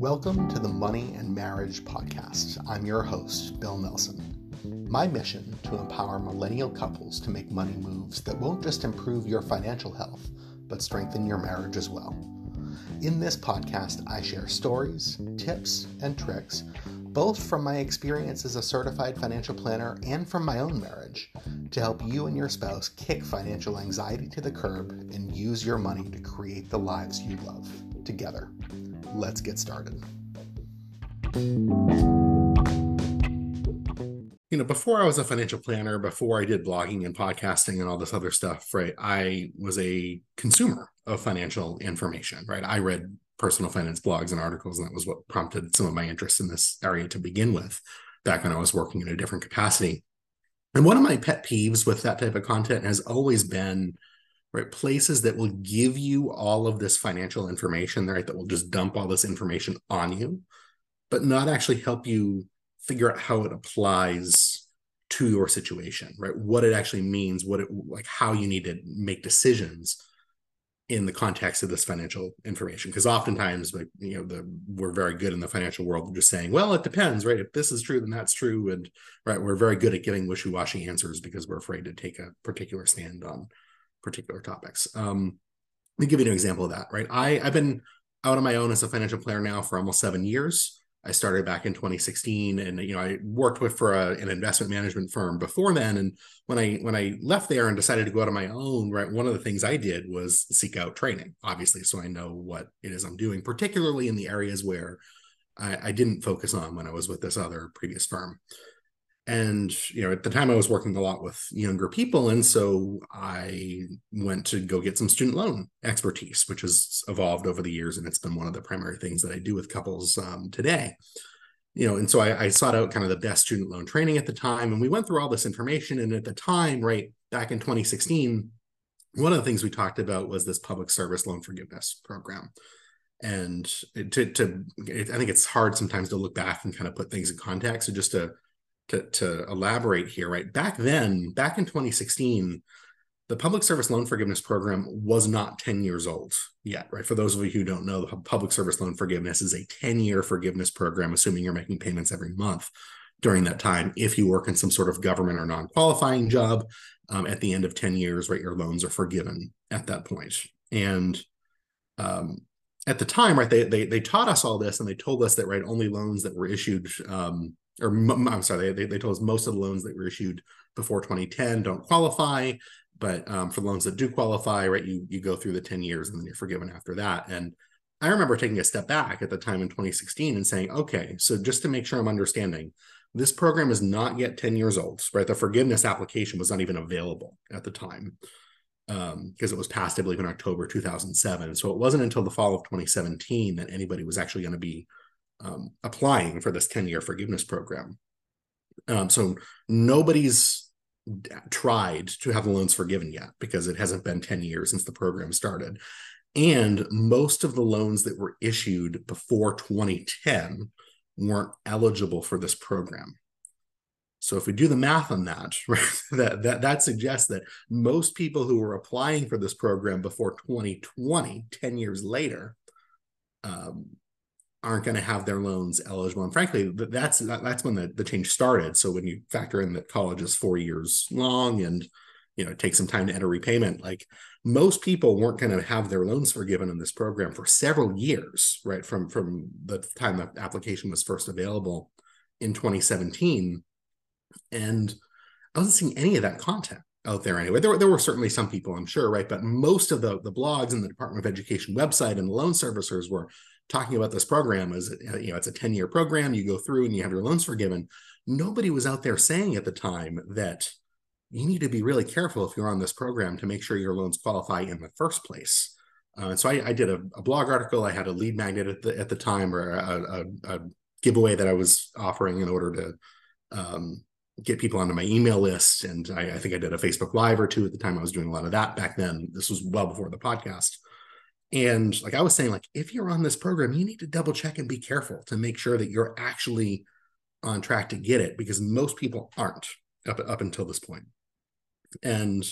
Welcome to the Money and Marriage Podcast. I'm your host, Bill Nelson. My mission to empower millennial couples to make money moves that won't just improve your financial health, but strengthen your marriage as well. In this podcast, I share stories, tips, and tricks, both from my experience as a certified financial planner and from my own marriage, to help you and your spouse kick financial anxiety to the curb and use your money to create the lives you love together. Let's get started. You know, before I was a financial planner, before I did blogging and podcasting and all this other stuff, right, I was a consumer of financial information, right? I read personal finance blogs and articles, and that was what prompted some of my interest in this area to begin with back when I was working in a different capacity. And one of my pet peeves with that type of content has always been right? Places that will give you all of this financial information right? That will just dump all this information on you but not actually help you figure out how it applies to your situation right? What it actually means what it like how you need to make decisions in the context of this financial information. Because oftentimes like you know the we're very good in the financial world just saying well it depends right? If this is true then that's true and right? We're very good at giving wishy-washy answers because we're afraid to take a particular stand on particular topics. Um, let me give you an example of that, right? I, I've been out on my own as a financial planner now for almost seven years. I started back in 2016, and you know I worked with for a, an investment management firm before then. And when I when I left there and decided to go out on my own, right, one of the things I did was seek out training, obviously, so I know what it is I'm doing, particularly in the areas where I, I didn't focus on when I was with this other previous firm and you know at the time i was working a lot with younger people and so i went to go get some student loan expertise which has evolved over the years and it's been one of the primary things that i do with couples um, today. You know and so I, I sought out kind of the best student loan training at the time and we went through all this information and at the time right back in 2016 one of the things we talked about was this public service loan forgiveness program. And to, to i think it's hard sometimes to look back and kind of put things in context so just to to, to elaborate here, right? Back then, back in 2016, the Public Service Loan Forgiveness Program was not 10 years old yet, right? For those of you who don't know, the Public Service Loan Forgiveness is a 10 year forgiveness program, assuming you're making payments every month during that time. If you work in some sort of government or non qualifying job, um, at the end of 10 years, right, your loans are forgiven at that point. And um, at the time, right, they, they, they taught us all this and they told us that, right, only loans that were issued um, or I'm sorry, they, they told us most of the loans that were issued before 2010 don't qualify, but um, for loans that do qualify, right, you you go through the 10 years and then you're forgiven after that. And I remember taking a step back at the time in 2016 and saying, okay, so just to make sure I'm understanding, this program is not yet 10 years old, right? The forgiveness application was not even available at the time because um, it was passed, I believe, in October 2007. So it wasn't until the fall of 2017 that anybody was actually going to be um, applying for this 10 year forgiveness program. Um, so nobody's tried to have the loans forgiven yet because it hasn't been 10 years since the program started. And most of the loans that were issued before 2010 weren't eligible for this program. So if we do the math on that, right, that, that that suggests that most people who were applying for this program before 2020, 10 years later, um, aren't going to have their loans eligible. And frankly, that's that's when the, the change started. So when you factor in that college is four years long and you know it takes some time to enter repayment, like most people weren't going to have their loans forgiven in this program for several years, right? From from the time the application was first available in 2017. And I wasn't seeing any of that content out there anyway. There, there were certainly some people, I'm sure, right? But most of the, the blogs and the Department of Education website and the loan servicers were talking about this program is you know it's a 10 year program you go through and you have your loans forgiven. Nobody was out there saying at the time that you need to be really careful if you're on this program to make sure your loans qualify in the first place. Uh, so I, I did a, a, blog article. I had a lead magnet at the, at the time or a, a, a giveaway that i was offering in order to um, get people onto my email list. And I, I think i did a facebook live or two at the time. I was doing a lot of that back then. This was well before the podcast and like I was saying, like if you're on this program, you need to double check and be careful to make sure that you're actually on track to get it because most people aren't up, up until this point. And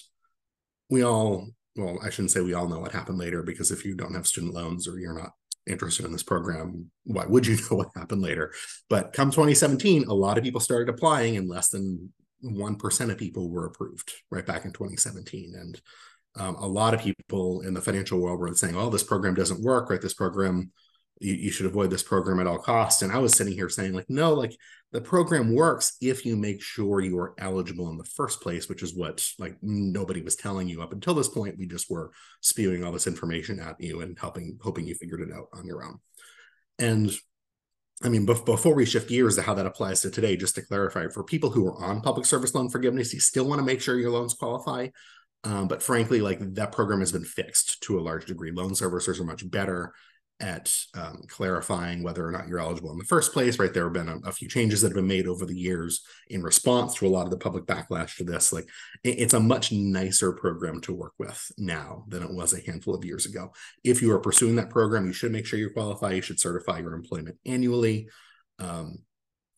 we all, well, I shouldn't say we all know what happened later because if you don't have student loans or you're not interested in this program, why would you know what happened later? But come 2017, a lot of people started applying, and less than 1% of people were approved right back in 2017. And um, a lot of people in the financial world were saying, oh, this program doesn't work, right? This program, you, you should avoid this program at all costs. And I was sitting here saying, like, no, like the program works if you make sure you are eligible in the first place, which is what like nobody was telling you up until this point. We just were spewing all this information at you and helping, hoping you figured it out on your own. And I mean, before we shift gears to how that applies to today, just to clarify, for people who are on public service loan forgiveness, you still want to make sure your loans qualify. Um, but frankly, like that program has been fixed to a large degree. Loan servicers are much better at um, clarifying whether or not you're eligible in the first place. Right, there have been a, a, few changes that have been made over the years in response to a lot of the public backlash to this. Like, it, it's a much nicer program to work with now than it was a handful of years ago. If you are pursuing that program, you should make sure you qualify. You should certify your employment annually. Um,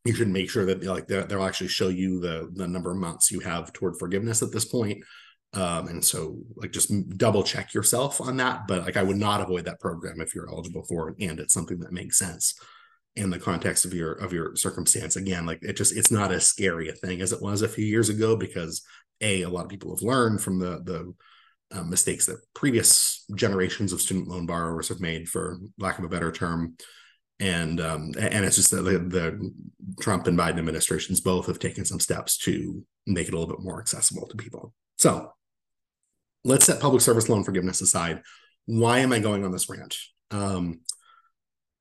you should make sure that like they'll actually show you the the number of months you have toward forgiveness at this point um, and so like just double check yourself on that. But like I would not avoid that program if you're eligible for it and it's something that makes sense in the context of your of your circumstance. Again, like it just it's not as scary a thing as it was a few years ago because a a lot of people have learned from the the uh, mistakes that previous generations of student loan borrowers have made, for lack of a better term. And um, and it's just that the, the Trump and Biden administrations both have taken some steps to make it a little bit more accessible to people. So let's set public service loan forgiveness aside. Why am I going on this rant? Um,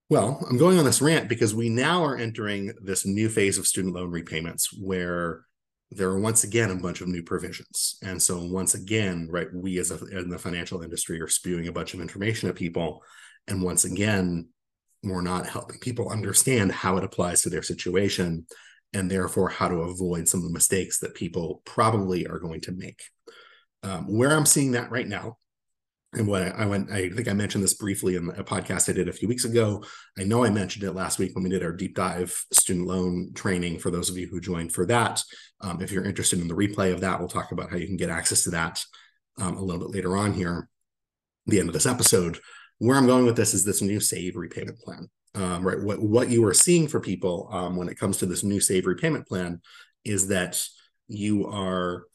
well, I'm going on this rant because we now are entering this new phase of student loan repayments where there are once again a bunch of new provisions. And so once again, right, we as a, in the financial industry are spewing a bunch of information at people. And once again, we're not helping people understand how it applies to their situation and therefore how to avoid some of the mistakes that people probably are going to make. Um, where I'm seeing that right now, and what I, I, went, I think I mentioned this briefly in a podcast I did a few weeks ago. I know I mentioned it last week when we did our deep dive student loan training. For those of you who joined for that, um, if you're interested in the replay of that, we'll talk about how you can get access to that um, a little bit later on here, the end of this episode. Where I'm going with this is this new save repayment plan. Um, right, what what you are seeing for people um, when it comes to this new save repayment plan is that you are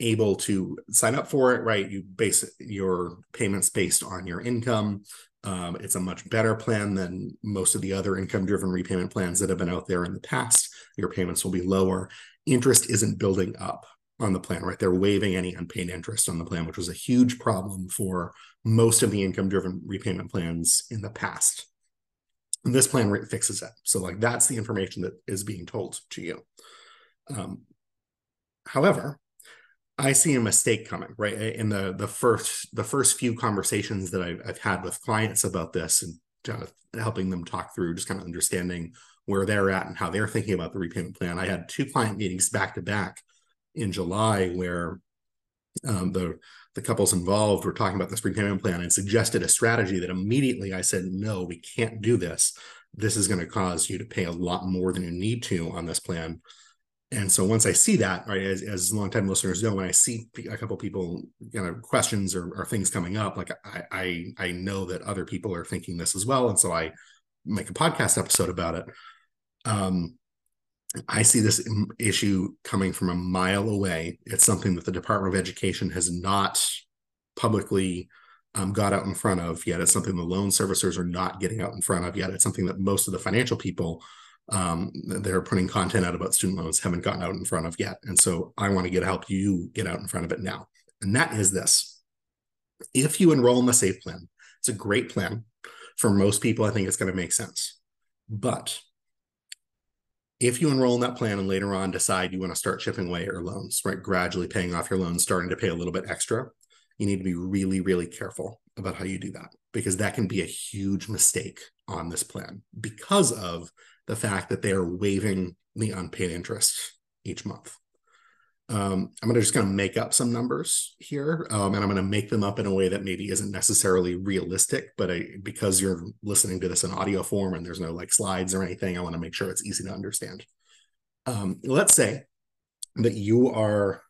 able to sign up for it, right? You base your payments based on your income. Um, it's a much better plan than most of the other income driven repayment plans that have been out there in the past. Your payments will be lower. Interest isn't building up on the plan, right? They're waiving any unpaid interest on the plan, which was a huge problem for most of the income driven repayment plans in the past. And this plan fixes it. So, like, that's the information that is being told to you. Um, however, I see a mistake coming right in the the first the first few conversations that I've, I've had with clients about this and of helping them talk through just kind of understanding where they're at and how they're thinking about the repayment plan. I had two client meetings back to back in July where um, the the couples involved were talking about this repayment plan and suggested a strategy that immediately I said, no, we can't do this. This is going to cause you to pay a lot more than you need to on this plan and so once I see that, right, as, as longtime listeners know, when I see a couple people kind of questions or, or things coming up, like I, I, I know that other people are thinking this as well, and so I make a podcast episode about it. Um, I see this issue coming from a mile away. It's something that the Department of Education has not publicly um, got out in front of yet. It's something the loan servicers are not getting out in front of yet. It's something that most of the financial people um, they're putting content out about student loans haven't gotten out in front of yet. And so I want to get help you get out in front of it now. And that is this. If you enroll in the SAVE plan, it's a great plan. For most people, I think it's going to make sense. But if you enroll in that plan and later on decide you want to start chipping away your loans, right, gradually paying off your loans, starting to pay a little bit extra, you need to be really, really careful about how you do that because that can be a huge mistake on this plan because of the fact that they are waiving the unpaid interest each month. Um, I'm going to just kind of make up some numbers here, um, and I'm going to make them up in a way that maybe isn't necessarily realistic, but I, because you're listening to this in audio form and there's no like slides or anything, I want to make sure it's easy to understand. Um, let's say that you are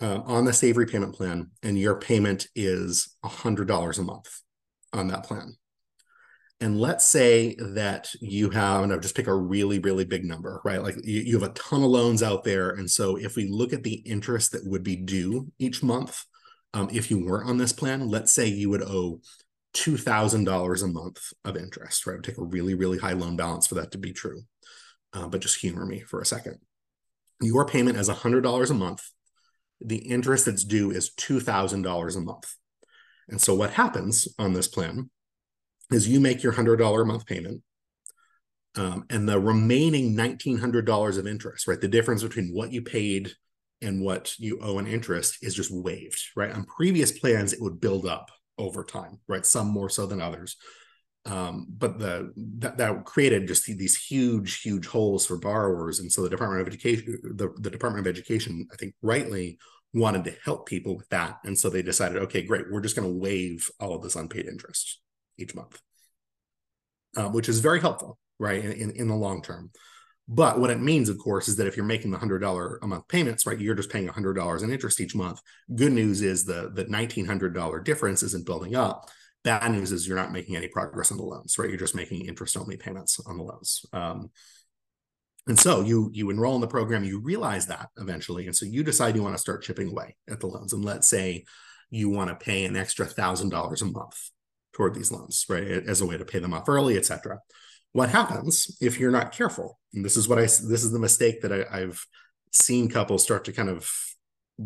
uh, on the save repayment plan and your payment is $100 a month on that plan And let's say that you have, and I'll just pick a really, really big number, right? Like you, you have a ton of loans out there. And so if we look at the interest that would be due each month, um, if you weren't on this plan, let's say you would owe $2,000 a month of interest, right? Take a really, really high loan balance for that to be true. Uh, but just humor me for a second. Your payment is $100 a month. The interest that's due is $2,000 a month. And so what happens on this plan is you make your $100 a month payment um, and the remaining $1,900 of interest, right? The difference between what you paid and what you owe in interest is just waived, right? On previous plans, it would build up over time, right? Some more so than others. Um, but the that, that created just these huge, huge holes for borrowers. And so the Department of Education, the, the Department of Education, I think rightly wanted to help people with that. And so they decided, okay, great, we're just going to waive all of this unpaid interest each month, um, which is very helpful, right, in, in, in, the long term. But what it means, of course, is that if you're making the $100 a month payments, right, you're just paying $100 in interest each month. Good news is the, the $1,900 difference isn't building up. Bad news is you're not making any progress on the loans, right? You're just making interest only payments on the loans. Um, and so you you enroll in the program, you realize that eventually, and so you decide you want to start chipping away at the loans. And let's say you want to pay an extra thousand dollars a month toward these loans, right, as a way to pay them off early, etc. What happens if you're not careful? And this is what I this is the mistake that I, I've seen couples start to kind of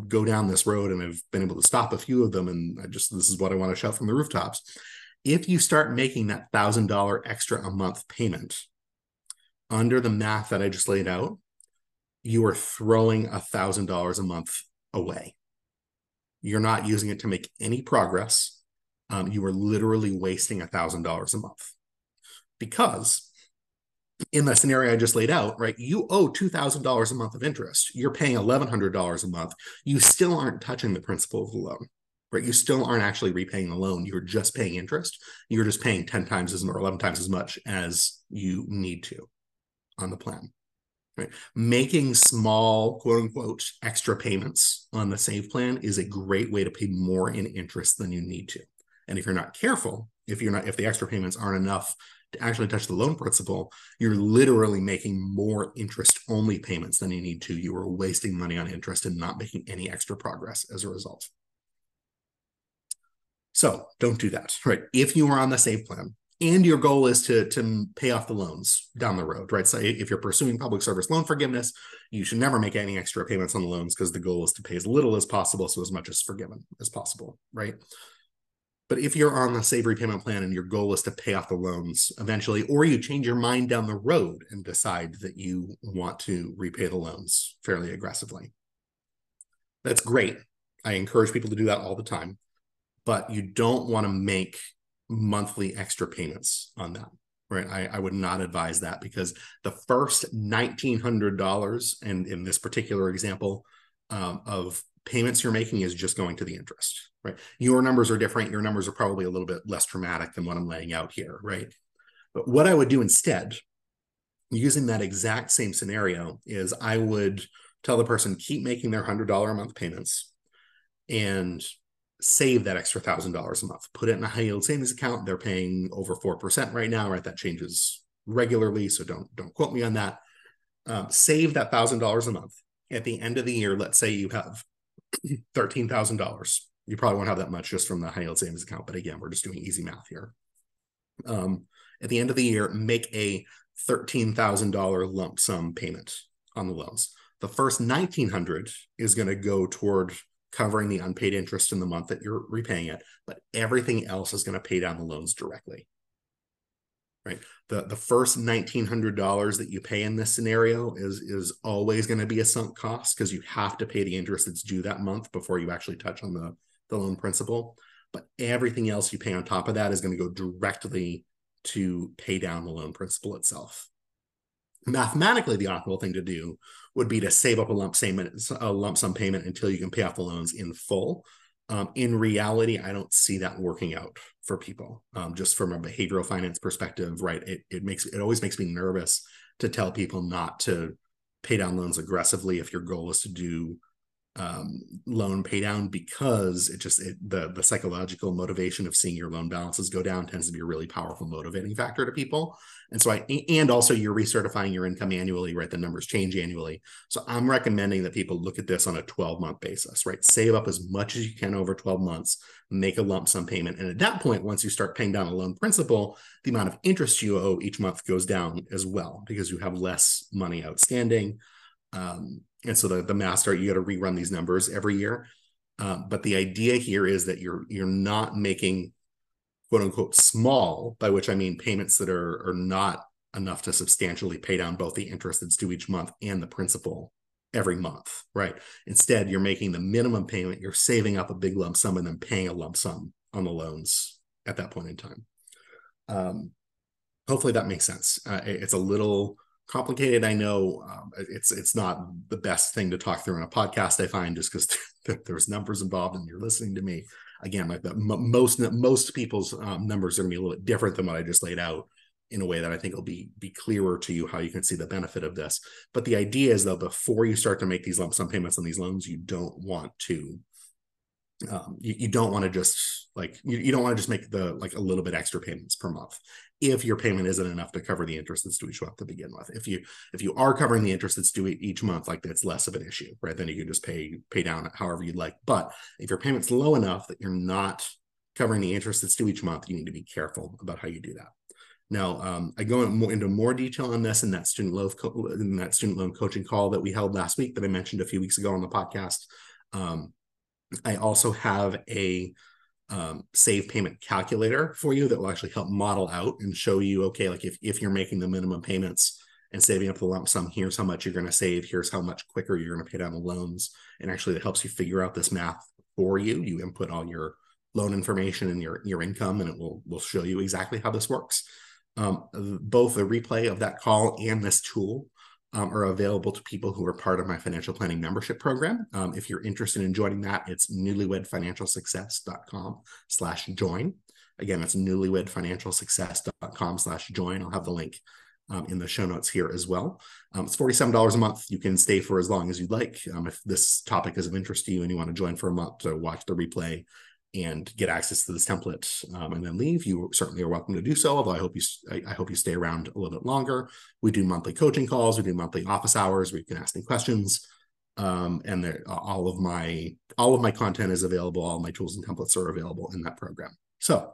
go down this road, and I've been able to stop a few of them. And I just this is what I want to shout from the rooftops. If you start making that thousand dollar extra a month payment under the math that I just laid out, you are throwing a thousand dollars a month away. You're not using it to make any progress um, you are literally wasting a thousand dollars a month because in the scenario I just laid out, right, you owe two thousand dollars a month of interest. You're paying eleven hundred dollars a month. You still aren't touching the principal of the loan, right? You still aren't actually repaying the loan. You're just paying interest. You're just paying ten times as or eleven times as much as you need to on the plan. Right. Making small, quote unquote, extra payments on the save plan is a great way to pay more in interest than you need to. And if you're not careful, if you're not, if the extra payments aren't enough to actually touch the loan principal, you're literally making more interest only payments than you need to. You are wasting money on interest and not making any extra progress as a result. So don't do that, right? If you are on the save plan and your goal is to, to pay off the loans down the road, right? So if you're pursuing public service loan forgiveness, you should never make any extra payments on the loans because the goal is to pay as little as possible, so as much as forgiven as possible, right? But if you're on the save repayment plan and your goal is to pay off the loans eventually, or you change your mind down the road and decide that you want to repay the loans fairly aggressively, that's great. I encourage people to do that all the time, but you don't want to make monthly extra payments on that. Right. I, I would not advise that because the first $1,900, and in this particular example um, of payments you're making, is just going to the interest right? Your numbers are different. Your numbers are probably a little bit less dramatic than what I'm laying out here, right? But what I would do instead, using that exact same scenario, is I would tell the person keep making their hundred dollar a month payments and save that extra thousand dollars a month. Put it in a high yield savings account. They're paying over four percent right now, right? That changes regularly, so don't don't quote me on that. Um, save that thousand dollars a month. At the end of the year, let's say you have thirteen thousand dollars you probably won't have that much just from the high yield savings account. But again, we're just doing easy math here. Um, at the end of the year, make a $13,000 lump sum payment on the loans. The first 1900 is going to go toward covering the unpaid interest in the month that you're repaying it, but everything else is going to pay down the loans directly. Right. The the first $1900 that you pay in this scenario is is always going to be a sunk cost because you have to pay the interest that's due that month before you actually touch on the the loan principal, but everything else you pay on top of that is going to go directly to pay down the loan principal itself. Mathematically, the optimal thing to do would be to save up a lump sum, a lump sum payment until you can pay off the loans in full. Um, in reality, I don't see that working out for people. Um, just from a behavioral finance perspective, right? It it makes it always makes me nervous to tell people not to pay down loans aggressively if your goal is to do um, loan pay down because it just it, the the psychological motivation of seeing your loan balances go down tends to be a really powerful motivating factor to people. And so i and also you're recertifying your income annually right? The numbers change annually. So i'm recommending that people look at this on a 12 month basis right? Save up as much as you can over 12 months make a lump sum payment. And at that point once you start paying down a loan principal the amount of interest you owe each month goes down as well because you have less money outstanding. Um, and so the, the master you got to rerun these numbers every year. Um, but the idea here is that you're you're not making quote unquote small by which i mean payments that are are not enough to substantially pay down both the interest that's due each month and the principal every month right? Instead you're making the minimum payment you're saving up a big lump sum and then paying a lump sum on the loans at that point in time. Um, hopefully that makes sense. Uh, it's a little complicated. I know um, it's it's not the best thing to talk through in a podcast. I find just because there's numbers involved and you're listening to me. Again, like the, most most people's um, numbers are going to be a little bit different than what I just laid out in a way that I think will be be clearer to you how you can see the benefit of this. But the idea is though, before you start to make these lump sum payments on these loans, you don't want to um, you, you don't want to just like you, you don't want to just make the like a little bit extra payments per month if your payment isn't enough to cover the interest that's due each month to begin with. If you if you are covering the interest that's due each month like that's less of an issue right? Then you can just pay pay down however you'd like. But if your payment's low enough that you're not covering the interest that's due each month you need to be careful about how you do that. Now, um, I go into more detail on this in that student loan in that student loan coaching call that we held last week that I mentioned a few weeks ago on the podcast. Um, I also have a um, save payment calculator for you that will actually help model out and show you, okay, like if, if you're making the minimum payments and saving up the lump sum, here's how much you're going to save, here's how much quicker you're going to pay down the loans. And actually, it helps you figure out this math for you. You input all your loan information and your, your income, and it will, will show you exactly how this works. Um, both a replay of that call and this tool um, are available to people who are part of my financial planning membership program. Um, if you're interested in joining that, it's newlywedfinancialsuccess.com slash join. Again, it's newlywedfinancialsuccess.com slash join. I'll have the link um, in the show notes here as well. Um, it's $47 a month. You can stay for as long as you'd like. Um, if this topic is of interest to you and you want to join for a month to watch the replay and get access to this template um, and then leave, you certainly are welcome to do so. Although I hope you, I, I, hope you stay around a little bit longer. We do monthly coaching calls. We do monthly office hours where you can ask me questions. Um, and all of my all of my content is available. All my tools and templates are available in that program. So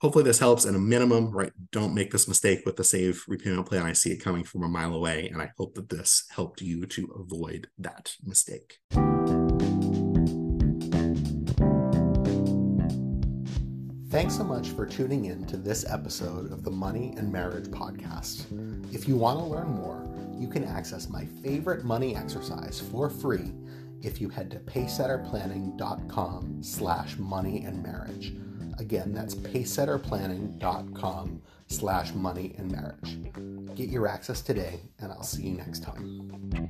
hopefully this helps. At a minimum, right? Don't make this mistake with the save repayment plan. I see it coming from a mile away, and I hope that this helped you to avoid that mistake. Thanks so much for tuning in to this episode of the Money and Marriage Podcast. If you want to learn more, you can access my favorite money exercise for free if you head to pacesetterplanning.com slash money and marriage. Again, that's pacesetterplanning.com slash money and marriage. Get your access today, and I'll see you next time.